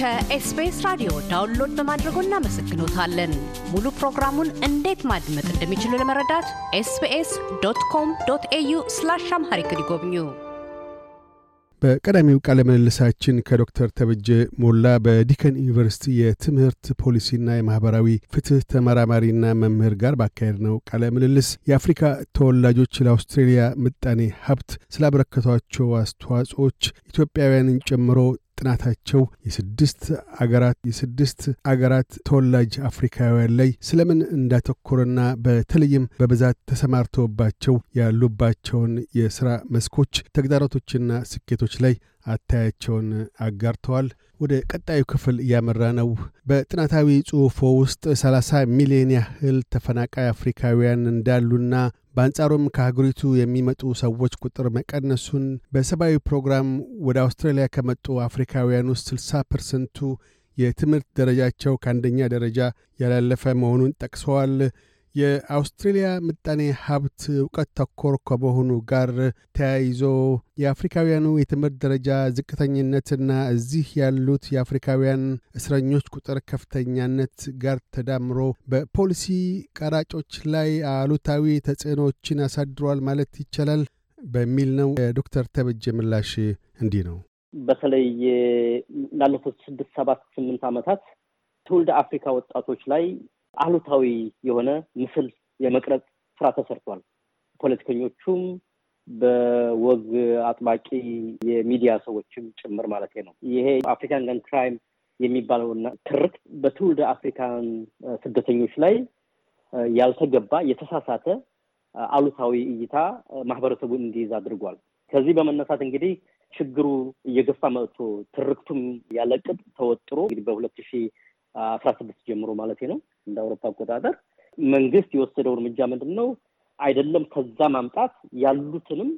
ከኤስቢኤስ ራዲዮ download በማድረጎ እናመሰግኖታለን። ሙሉ ፕሮግራሙን እንዴት ማድመጥ እንደሚችሉ ለመረዳት SBS dot com dot au slash Amharic ይጎብኙ። በቀዳሚው ቃለ ምልልሳችን ከዶክተር ተበጀ ሞላ በዲከን ዩኒቨርሲቲ የትምህርት ፖሊሲና የማኅበራዊ ፍትሕ ተመራማሪና መምህር ጋር ባካሄድነው ቃለ ምልልስ የአፍሪካ ተወላጆች ለአውስትሬልያ ምጣኔ ሀብት ስላበረከቷቸው አስተዋጽኦች ኢትዮጵያውያንን ጨምሮ ጥናታቸው የስድስት አገራት የስድስት አገራት ተወላጅ አፍሪካውያን ላይ ስለምን እንዳተኮረና በተለይም በብዛት ተሰማርተውባቸው ያሉባቸውን የሥራ መስኮች ተግዳሮቶችና ስኬቶች ላይ አታያቸውን አጋርተዋል። ወደ ቀጣዩ ክፍል እያመራ ነው። በጥናታዊ ጽሑፎ ውስጥ 30 ሚሊዮን ያህል ተፈናቃይ አፍሪካውያን እንዳሉና በአንጻሩም ከሀገሪቱ የሚመጡ ሰዎች ቁጥር መቀነሱን በሰብአዊ ፕሮግራም ወደ አውስትራሊያ ከመጡ አፍሪካውያን ውስጥ 60 percent ቱ የትምህርት ደረጃቸው ከአንደኛ ደረጃ ያላለፈ መሆኑን ጠቅሰዋል። የአውስትሬልያ ምጣኔ ሀብት እውቀት ተኮር ከመሆኑ ጋር ተያይዞ የአፍሪካውያኑ የትምህርት ደረጃ ዝቅተኝነትና እዚህ ያሉት የአፍሪካውያን እስረኞች ቁጥር ከፍተኛነት ጋር ተዳምሮ በፖሊሲ ቀራጮች ላይ አሉታዊ ተጽዕኖዎችን አሳድሯል ማለት ይቻላል በሚል ነው። የዶክተር ተበጀ ምላሽ እንዲህ ነው። በተለይ ላለፉት ስድስት ሰባት ስምንት ዓመታት ትውልደ አፍሪካ ወጣቶች ላይ አሉታዊ የሆነ ምስል የመቅረጽ ስራ ተሰርቷል። ፖለቲከኞቹም በወግ አጥባቂ የሚዲያ ሰዎችም ጭምር ማለት ነው። ይሄ African gang crime የሚባለውና ትርክ በትውልደ አፍሪካን ስደተኞች ላይ ያልተገባ የተሳሳተ አሉታዊ እይታ ማህበረሰቡን እንዲይዝ አድርጓል። ከዚህ በመነሳት እንግዲህ ችግሩ እየገፋ መጥቶ ትርክቱም ያለቅጥ ተወጥሮ እንግዲህ በሁለት ሺህ አስራ ስድስት ጀምሮ ማለት ነው እንደ አውሮፓ አቆጣጠር መንግስት የወሰደው እርምጃ ምንድን ነው? አይደለም ከዛ ማምጣት ያሉትንም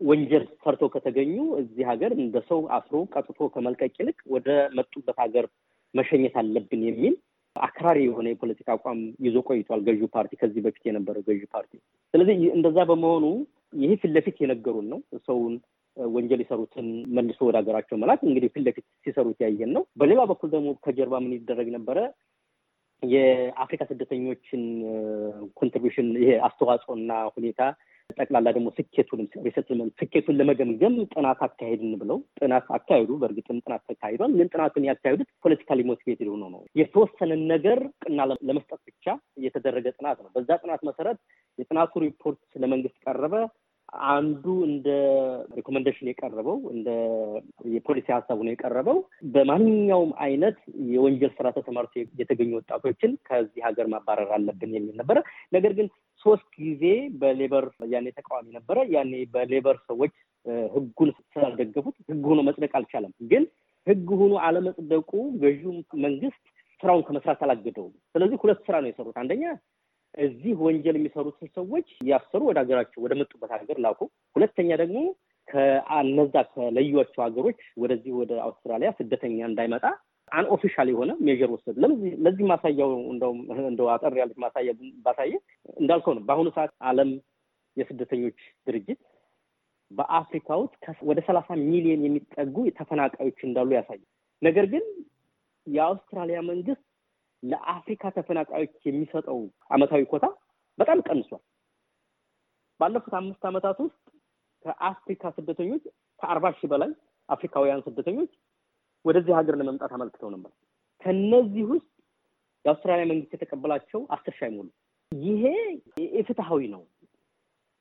ወንጀል ሰርተው ከተገኙ እዚህ ሀገር እንደ ሰው አስሮ ቀጥቶ ከመልቀቅ ይልቅ ወደ መጡበት ሀገር መሸኘት አለብን የሚል አክራሪ የሆነ የፖለቲካ አቋም ይዞ ቆይቷል ገዢው ፓርቲ፣ ከዚህ በፊት የነበረው ገዢ ፓርቲ። ስለዚህ እንደዛ በመሆኑ ይሄ ፊት ለፊት የነገሩን ነው ሰውን ወንጀል የሰሩትን መልሶ ወደ ሀገራቸው መላክ እንግዲህ ፊት ለፊት ሲሰሩት ያየን ነው። በሌላ በኩል ደግሞ ከጀርባ ምን ይደረግ ነበረ? የአፍሪካ ስደተኞችን contribution ይሄ አስተዋጽኦና ሁኔታ ጠቅላላ ደግሞ ስኬቱንም resettlement ስኬቱን ለመገምገም ጥናት አካሄድን ብለው ጥናት አካሄዱ። በእርግጥም ጥናት ተካሂዷል። ግን ጥናቱን ያካሄዱት politically motivated ሆኖ ነው። የተወሰነን ነገር ቅና ለመስጠት ብቻ የተደረገ ጥናት ነው። በዛ ጥናት መሰረት የጥናቱ ሪፖርት ለመንግስት ቀረበ። አንዱ እንደ recommendation የቀረበው እንደ የፖሊሲ ሀሳቡ ነው የቀረበው በማንኛውም አይነት የወንጀል ስራ ተሰማርቶ የተገኙ ወጣቶችን ከዚህ ሀገር ማባረር አለብን የሚል ነበረ። ነገር ግን ሶስት ጊዜ በሌበር ያኔ ተቃዋሚ ነበረ። ያኔ በሌበር ሰዎች ህጉን ስላልደገፉት ህግ ሆኖ መጽደቅ አልቻለም። ግን ህግ ሆኖ አለመጽደቁ ገዢው መንግስት ስራውን ከመስራት አላገደውም። ስለዚህ ሁለት ስራ ነው የሰሩት። አንደኛ እዚህ ወንጀል የሚሰሩትን ሰዎች እያሰሩ ወደ ሀገራቸው ወደ መጡበት ሀገር ላኩ። ሁለተኛ ደግሞ ከነዛ ከለዩቸው ሀገሮች ወደዚህ ወደ አውስትራሊያ ስደተኛ እንዳይመጣ unofficial የሆነ measure ወሰዱ። ለዚህ ማሳያው እንደው አጠር ያለች ማሳያ ባሳየ እንዳልከው ነው። በአሁኑ ሰዓት ዓለም የስደተኞች ድርጅት በአፍሪካ ውስጥ ወደ ሰላሳ ሚሊዮን የሚጠጉ ተፈናቃዮች እንዳሉ ያሳያል። ነገር ግን የአውስትራሊያ መንግስት ለአፍሪካ ተፈናቃዮች የሚሰጠው አመታዊ ኮታ በጣም ቀንሷል። ባለፉት አምስት ዓመታት ውስጥ ከአፍሪካ ስደተኞች ከአርባ ሺህ በላይ አፍሪካውያን ስደተኞች ወደዚህ ሀገር ለመምጣት አመልክተው ነበር። ከነዚህ ውስጥ የአውስትራሊያ መንግስት የተቀበላቸው አስር ሺህ አይሞሉ። ይሄ ኢፍትሐዊ ነው።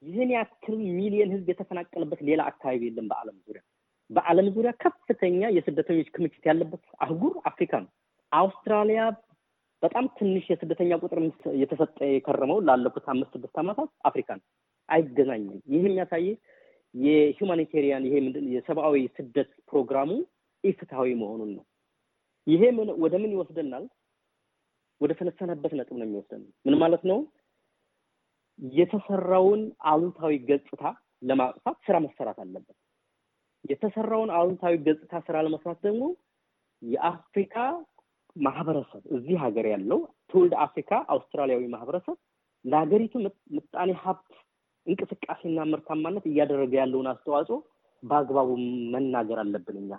ይህን ያክል ሚሊየን ህዝብ የተፈናቀለበት ሌላ አካባቢ የለም በዓለም ዙሪያ። በዓለም ዙሪያ ከፍተኛ የስደተኞች ክምችት ያለበት አህጉር አፍሪካ ነው። አውስትራሊያ በጣም ትንሽ የስደተኛ ቁጥር የተሰጠ የከረመው ላለፉት አምስት ስድስት ዓመታት አፍሪካ አይገናኝም። ይህ የሚያሳይ የሁማኒቴሪያን ይሄ ምንድን የሰብአዊ ስደት ፕሮግራሙ ኢፍትሐዊ መሆኑን ነው። ይሄ ምን ወደ ምን ይወስደናል? ወደ ተነሳነበት ነጥብ ነው የሚወስደን። ምን ማለት ነው? የተሰራውን አሉታዊ ገጽታ ለማጥፋት ስራ መሰራት አለበት። የተሰራውን አሉታዊ ገጽታ ስራ ለመስራት ደግሞ የአፍሪካ ማህበረሰብ እዚህ ሀገር ያለው ትውልድ አፍሪካ አውስትራሊያዊ ማህበረሰብ ለሀገሪቱ ምጣኔ ሀብት እንቅስቃሴና ምርታማነት እያደረገ ያለውን አስተዋጽኦ በአግባቡ መናገር አለብን። እኛ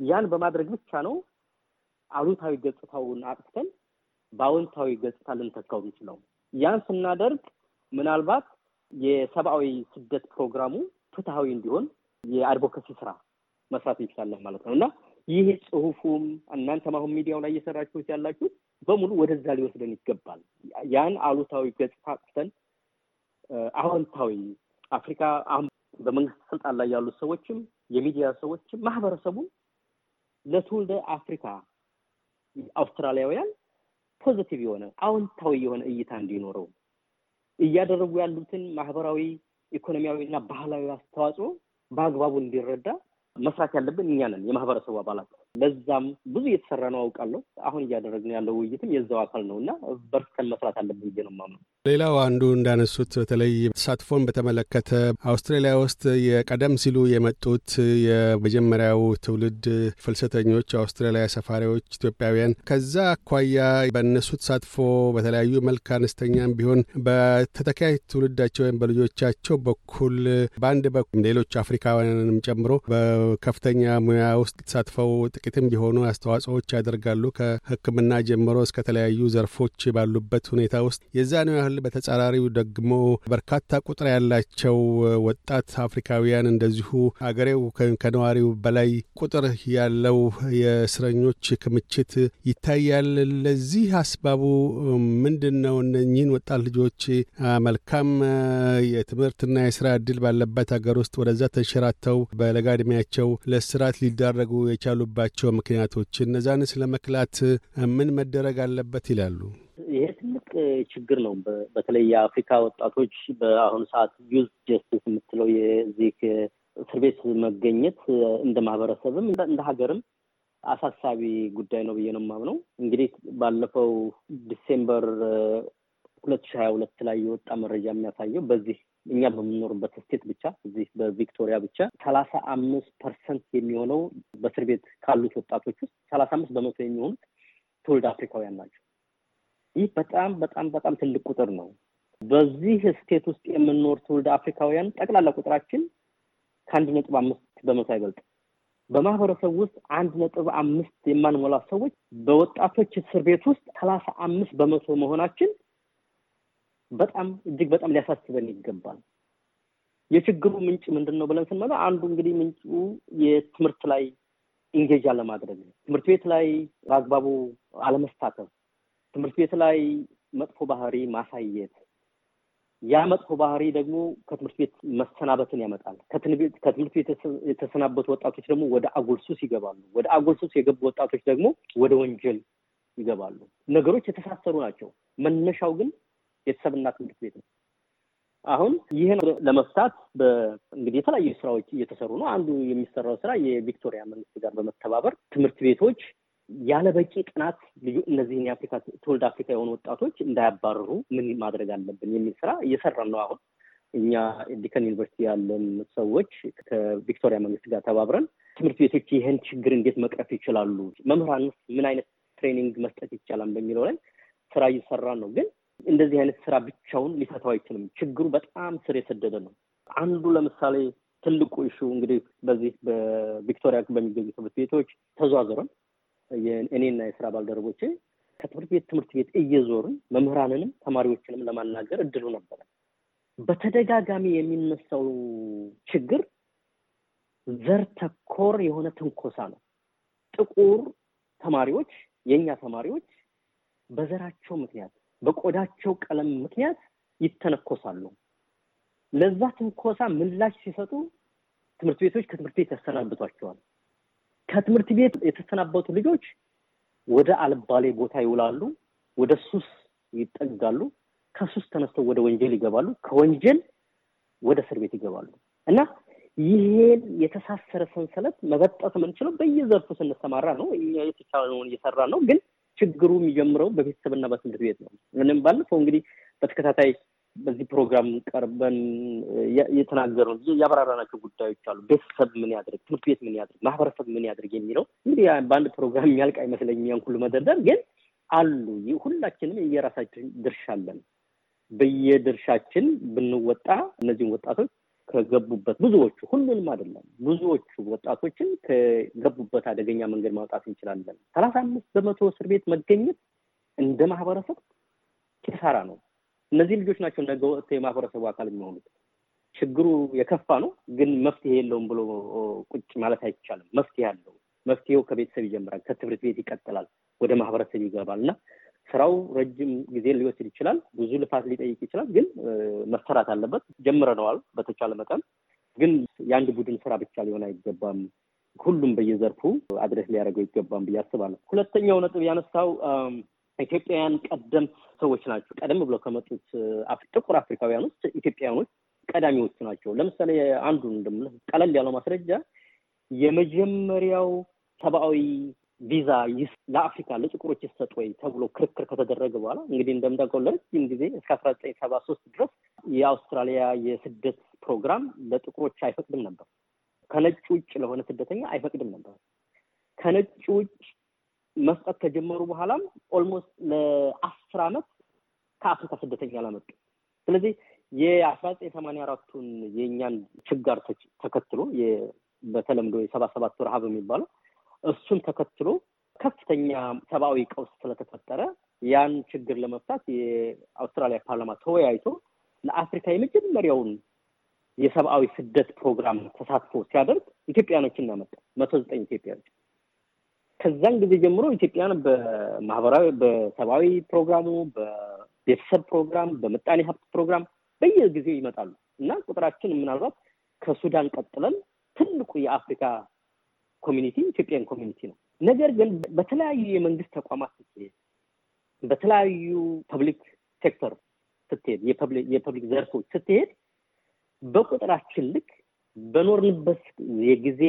ያን በማድረግ ብቻ ነው አሉታዊ ገጽታውን አጥፍተን በአዎንታዊ ገጽታ ልንተካው የምንችለው። ያን ስናደርግ ምናልባት የሰብአዊ ስደት ፕሮግራሙ ፍትሐዊ እንዲሆን የአድቮካሲ ስራ መስራት እንችላለን ማለት ነው እና ይህ ጽሁፉም እናንተም አሁን ሚዲያው ላይ እየሰራችሁት ያላችሁት በሙሉ ወደዛ ሊወስደን ይገባል። ያን አሉታዊ ገጽታ አጥፍተን አዎንታዊ አፍሪካ አሁን በመንግስት ስልጣን ላይ ያሉት ሰዎችም የሚዲያ ሰዎችም ማህበረሰቡ ለትውልደ አፍሪካ አውስትራሊያውያን positive የሆነ አዎንታዊ የሆነ እይታ እንዲኖረው እያደረጉ ያሉትን ማህበራዊ፣ ኢኮኖሚያዊ እና ባህላዊ አስተዋጽኦ በአግባቡ እንዲረዳ መስራት ያለብን እኛ ነን የማህበረሰቡ አባላት። ለዛም ብዙ እየተሰራ ነው አውቃለሁ። አሁን እያደረግን ያለው ውይይትም የዛው አካል ነው እና በርስተን መስራት አለብን ብዬ ነው የማምነው። ሌላው አንዱ እንዳነሱት በተለይ ተሳትፎን በተመለከተ አውስትራሊያ ውስጥ የቀደም ሲሉ የመጡት የመጀመሪያው ትውልድ ፍልሰተኞች አውስትራሊያ ሰፋሪዎች ኢትዮጵያውያን ከዛ አኳያ በእነሱ ተሳትፎ በተለያዩ መልክ አነስተኛም ቢሆን በተተኪያ ትውልዳቸው ወይም በልጆቻቸው በኩል በአንድ በኩል ሌሎች አፍሪካውያንንም ጨምሮ በከፍተኛ ሙያ ውስጥ ተሳትፈው ጥቂትም ቢሆኑ አስተዋጽኦዎች ያደርጋሉ። ከሕክምና ጀምሮ እስከ ተለያዩ ዘርፎች ባሉበት ሁኔታ ውስጥ የዛ ነው ያህል በተጻራሪው ደግሞ በርካታ ቁጥር ያላቸው ወጣት አፍሪካውያን እንደዚሁ አገሬው ከነዋሪው በላይ ቁጥር ያለው የእስረኞች ክምችት ይታያል። ለዚህ ሰበቡ ምንድን ነው? እነኚህን ወጣት ልጆች መልካም የትምህርትና የስራ እድል ባለበት ሀገር ውስጥ ወደዛ ተንሸራተው በለጋ ዕድሜያቸው ለእስራት ሊዳረጉ የቻሉባቸው ምክንያቶች እነዛንስ ለመግታት ምን መደረግ አለበት ይላሉ? ይሄ ትልቅ ችግር ነው። በተለይ የአፍሪካ ወጣቶች በአሁኑ ሰዓት youth justice የምትለው የዚህ እስር ቤት መገኘት እንደ ማህበረሰብም እንደ ሀገርም አሳሳቢ ጉዳይ ነው ብዬ ነው የማምነው። እንግዲህ ባለፈው December ሁለት ሺህ ሀያ ሁለት ላይ የወጣ መረጃ የሚያሳየው በዚህ እኛ በምንኖርበት state ብቻ እዚህ በቪክቶሪያ ብቻ ሰላሳ አምስት percent የሚሆነው በእስር ቤት ካሉት ወጣቶች ውስጥ ሰላሳ አምስት በመቶ የሚሆኑት ትውልደ አፍሪካውያን ናቸው። ይህ በጣም በጣም በጣም ትልቅ ቁጥር ነው። በዚህ state ውስጥ የምንኖር ትውልደ አፍሪካውያን ጠቅላላ ቁጥራችን ከአንድ ነጥብ አምስት በመቶ አይበልጥም። በማህበረሰብ ውስጥ አንድ ነጥብ አምስት የማንሞላ ሰዎች በወጣቶች እስር ቤት ውስጥ ሰላሳ አምስት በመቶ መሆናችን በጣም እጅግ በጣም ሊያሳስበን ይገባል። የችግሩ ምንጭ ምንድን ነው ብለን ስንመለው አንዱ እንግዲህ ምንጩ የትምህርት ላይ ኢንጌጅ አለማድረግ ትምህርት ቤት ላይ በአግባቡ አለመሳተፍ፣ ትምህርት ቤት ላይ መጥፎ ባህሪ ማሳየት፣ ያ መጥፎ ባህሪ ደግሞ ከትምህርት ቤት መሰናበትን ያመጣል። ከትምህርት ቤት የተሰናበቱ ወጣቶች ደግሞ ወደ አጉል ሱስ ይገባሉ። ወደ አጉል ሱስ የገቡ ወጣቶች ደግሞ ወደ ወንጀል ይገባሉ። ነገሮች የተሳሰሩ ናቸው። መነሻው ግን ቤተሰብና ትምህርት ቤት ነው። አሁን ይህን ለመፍታት እንግዲህ የተለያዩ ስራዎች እየተሰሩ ነው። አንዱ የሚሰራው ስራ የቪክቶሪያ መንግስት ጋር በመተባበር ትምህርት ቤቶች ያለ በቂ ጥናት እነዚህን የአፍሪካ ትውልደ አፍሪካ የሆኑ ወጣቶች እንዳያባረሩ ምን ማድረግ አለብን የሚል ስራ እየሰራን ነው። አሁን እኛ ዲከን ዩኒቨርሲቲ ያለን ሰዎች ከቪክቶሪያ መንግስት ጋር ተባብረን ትምህርት ቤቶች ይህን ችግር እንዴት መቅረፍ ይችላሉ፣ መምህራንስ ምን አይነት training መስጠት ይቻላል በሚለው ላይ ስራ እየሰራን ነው ግን እንደዚህ አይነት ስራ ብቻውን ሊፈታው አይችልም። ችግሩ በጣም ስር የሰደደ ነው። አንዱ ለምሳሌ ትልቁ issue እንግዲህ በዚህ በቪክቶሪያ በሚገኙ ትምህርት ቤቶች ተዟዙረን እኔና የስራ ባልደረቦቼ ከትምህርት ቤት ትምህርት ቤት እየዞርን መምህራንንም ተማሪዎችንም ለማናገር እድሉ ነበረ። በተደጋጋሚ የሚነሳው ችግር ዘር ተኮር የሆነ ትንኮሳ ነው። ጥቁር ተማሪዎች የእኛ ተማሪዎች በዘራቸው ምክንያት በቆዳቸው ቀለም ምክንያት ይተነኮሳሉ። ለዛ ትንኮሳ ምላሽ ሲሰጡ ትምህርት ቤቶች ከትምህርት ቤት ያሰናብቷቸዋል። ከትምህርት ቤት የተሰናበቱ ልጆች ወደ አልባሌ ቦታ ይውላሉ፣ ወደ ሱስ ይጠጋሉ። ከሱስ ተነስተው ወደ ወንጀል ይገባሉ። ከወንጀል ወደ እስር ቤት ይገባሉ እና ይሄን የተሳሰረ ሰንሰለት መበጠስ የምንችለው በየዘርፉ ስንሰማራ ነው። እኛ የተቻለውን እየሰራ ነው ግን ችግሩ የሚጀምረው በቤተሰብና በትምህርት ቤት ነው። ምንም ባለፈው እንግዲህ በተከታታይ በዚህ ፕሮግራም ቀርበን የተናገሩ ያብራራናቸው ጉዳዮች አሉ። ቤተሰብ ምን ያድርግ፣ ትምህርት ቤት ምን ያድርግ፣ ማህበረሰብ ምን ያድርግ የሚለው እንግዲህ በአንድ ፕሮግራም የሚያልቅ አይመስለኝም። ያን ሁሉ መደርደር ግን አሉ። ሁላችንም የየራሳችን ድርሻ አለን። በየድርሻችን ብንወጣ እነዚህን ወጣቶች ከገቡበት ብዙዎቹ ሁሉንም አይደለም፣ ብዙዎቹ ወጣቶችን ከገቡበት አደገኛ መንገድ ማውጣት እንችላለን። ሰላሳ አምስት በመቶ እስር ቤት መገኘት እንደ ማህበረሰብ ኪሳራ ነው። እነዚህ ልጆች ናቸው ነገ ወጥተው የማህበረሰቡ አካል የሚሆኑት። ችግሩ የከፋ ነው፣ ግን መፍትሄ የለውም ብሎ ቁጭ ማለት አይቻልም። መፍትሄ አለው። መፍትሄው ከቤተሰብ ይጀምራል፣ ከትምህርት ቤት ይቀጥላል፣ ወደ ማህበረሰብ ይገባል እና ስራው ረጅም ጊዜ ሊወስድ ይችላል፣ ብዙ ልፋት ሊጠይቅ ይችላል። ግን መሰራት አለበት። ጀምረነዋል በተቻለ መጠን ግን የአንድ ቡድን ስራ ብቻ ሊሆን አይገባም። ሁሉም በየዘርፉ አድረስ ሊያደርገው ይገባም ብዬ አስባለሁ። ሁለተኛው ነጥብ ያነሳው ኢትዮጵያውያን ቀደምት ሰዎች ናቸው። ቀደም ብለው ከመጡት ጥቁር አፍሪካውያን ውስጥ ኢትዮጵያውያኖች ቀዳሚዎቹ ናቸው። ለምሳሌ አንዱ እንደምልህ ቀለል ያለው ማስረጃ የመጀመሪያው ሰብአዊ ቪዛ ለአፍሪካ ለጥቁሮች ይሰጥ ወይ ተብሎ ክርክር ከተደረገ በኋላ እንግዲህ እንደምታውቀው ለረጅም ጊዜ እስከ አስራ ዘጠኝ ሰባ ሶስት ድረስ የአውስትራሊያ የስደት ፕሮግራም ለጥቁሮች አይፈቅድም ነበር። ከነጭ ውጭ ለሆነ ስደተኛ አይፈቅድም ነበር። ከነጭ ውጭ መስጠት ከጀመሩ በኋላም almost ለአስር አመት ከአፍሪካ ስደተኛ አላመጡ። ስለዚህ የአስራ ዘጠኝ ሰማንያ አራቱን የእኛን ችጋር ተከትሎ በተለምዶ የሰባ ሰባት ረሃብ የሚባለው እሱን ተከትሎ ከፍተኛ ሰብአዊ ቀውስ ስለተፈጠረ ያን ችግር ለመፍታት የአውስትራሊያ ፓርላማ ተወያይቶ ለአፍሪካ የመጀመሪያውን የሰብአዊ ስደት ፕሮግራም ተሳትፎ ሲያደርግ ኢትዮጵያኖችን እናመጣ መቶ ዘጠኝ ኢትዮጵያኖች ከዛን ጊዜ ጀምሮ ኢትዮጵያን በማህበራዊ በሰብአዊ ፕሮግራሙ በቤተሰብ ፕሮግራም በምጣኔ ሀብት ፕሮግራም በየጊዜው ይመጣሉ እና ቁጥራችን ምናልባት ከሱዳን ቀጥለን ትልቁ የአፍሪካ community Ethiopian community ነው። ነገር ግን በተለያዩ የመንግስት ተቋማት ስትሄድ፣ በተለያዩ public sector ስትሄድ፣ የ public ዘርፎች ስትሄድ በቁጥራችን ልክ በኖርንበት የጊዜ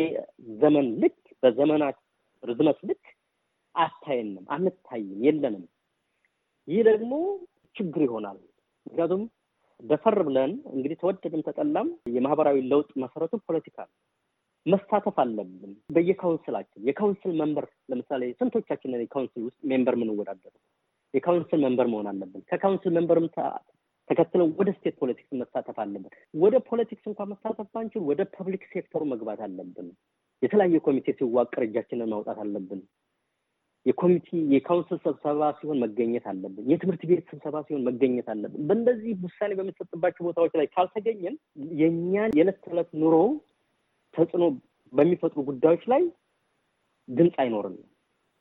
ዘመን ልክ በዘመናት ርዝመት ልክ አታየንም፣ አንታይም፣ የለንም። ይህ ደግሞ ችግር ይሆናል። ምክንያቱም ደፈር ብለን እንግዲህ ተወደድም ተጠላም የማህበራዊ ለውጥ መሰረቱ ፖለቲካ ነው። መሳተፍ አለብን። በየ council ኣችን የ council መንበር ለምሳሌ ስንቶቻችንን የ council ውስጥ member የምንወዳደረው የ council member መሆን አለብን። ከ council member ም ተከትለን ወደ state politics መሳተፍ አለብን። ወደ politics እንኳን መሳተፍ ባንችል ወደ public sector ኡ መግባት አለብን። የተለያየ ኮሚቴ ሲዋቀር እጃችንን ማውጣት አለብን። የኮሚቴ የ council ስብሰባ ሲሆን መገኘት አለብን። የትምህርት ቤት ስብሰባ ሲሆን መገኘት አለብን። በእንደዚህ ውሳኔ በሚሰጥባቸው ቦታዎች ላይ ካልተገኘን የእኛን የዕለት ተዕለት ኑሮ ተጽዕኖ በሚፈጥሩ ጉዳዮች ላይ ድምፅ አይኖርም።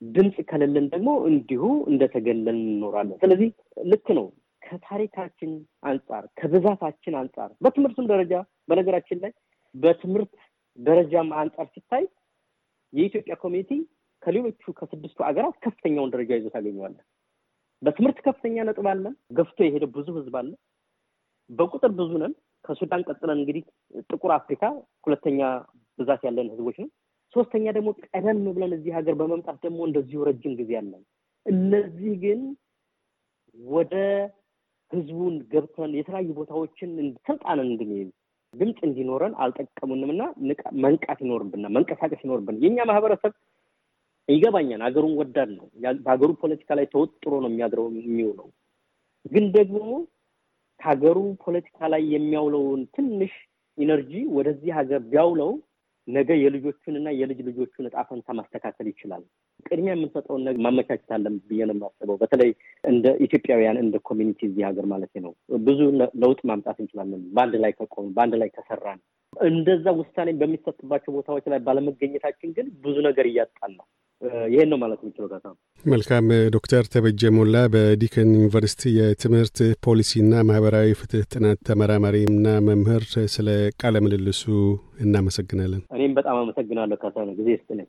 ድምፅ ከሌለን ደግሞ እንዲሁ እንደተገለልን እንኖራለን። ስለዚህ ልክ ነው። ከታሪካችን አንጻር ከብዛታችን አንጻር በትምህርቱም ደረጃ በነገራችን ላይ በትምህርት ደረጃም አንጻር ሲታይ የኢትዮጵያ community ከሌሎቹ ከስድስቱ አገራት ከፍተኛውን ደረጃ ይዞ ታገኘዋለን። በትምህርት ከፍተኛ ነጥብ አለን። ገፍቶ የሄደ ብዙ ህዝብ አለ። በቁጥር ብዙ ነን። ከሱዳን ቀጥለን እንግዲህ ጥቁር አፍሪካ ሁለተኛ ብዛት ያለን ህዝቦች ነው። ሶስተኛ ደግሞ ቀደም ብለን እዚህ ሀገር በመምጣት ደግሞ እንደዚሁ ረጅም ጊዜ አለን። እነዚህ ግን ወደ ህዝቡን ገብተን የተለያዩ ቦታዎችን ስልጣንን እንድንይዝ ድምፅ እንዲኖረን አልጠቀሙንም እና መንቃት ይኖርብናል፣ መንቀሳቀስ ይኖርብን። የእኛ ማህበረሰብ ይገባኛል፣ ሀገሩን ወዳድ ነው። በሀገሩ ፖለቲካ ላይ ተወጥሮ ነው የሚያድረው የሚውለው። ግን ደግሞ ከሀገሩ ፖለቲካ ላይ የሚያውለውን ትንሽ energy ወደዚህ ሀገር ቢያውለው ነገ የልጆቹንና የልጅ ልጆቹን እጣ ፈንታ ማስተካከል ይችላል። ቅድሚያ የምንሰጠውን ነገር ማመቻቸት አለን ብዬ ነው የማስበው። በተለይ እንደ ኢትዮጵያውያን እንደ community እዚህ ሀገር ማለት ነው ብዙ ለውጥ ማምጣት እንችላለን በአንድ ላይ ከቆምን በአንድ ላይ ከሰራን። እንደዛ ውሳኔ በሚሰጥባቸው ቦታዎች ላይ ባለመገኘታችን ግን ብዙ ነገር እያጣን ነው። ይሄን ነው ማለት የሚችለው። ካሳ መልካም። ዶክተር ተበጀ ሞላ በዲኪን ዩኒቨርሲቲ የትምህርት ፖሊሲና ማህበራዊ ፍትህ ጥናት ተመራማሪና መምህር፣ ስለ ቃለ ምልልሱ እናመሰግናለን። እኔም በጣም አመሰግናለሁ ካሳ እግዜር ይስጥልኝ።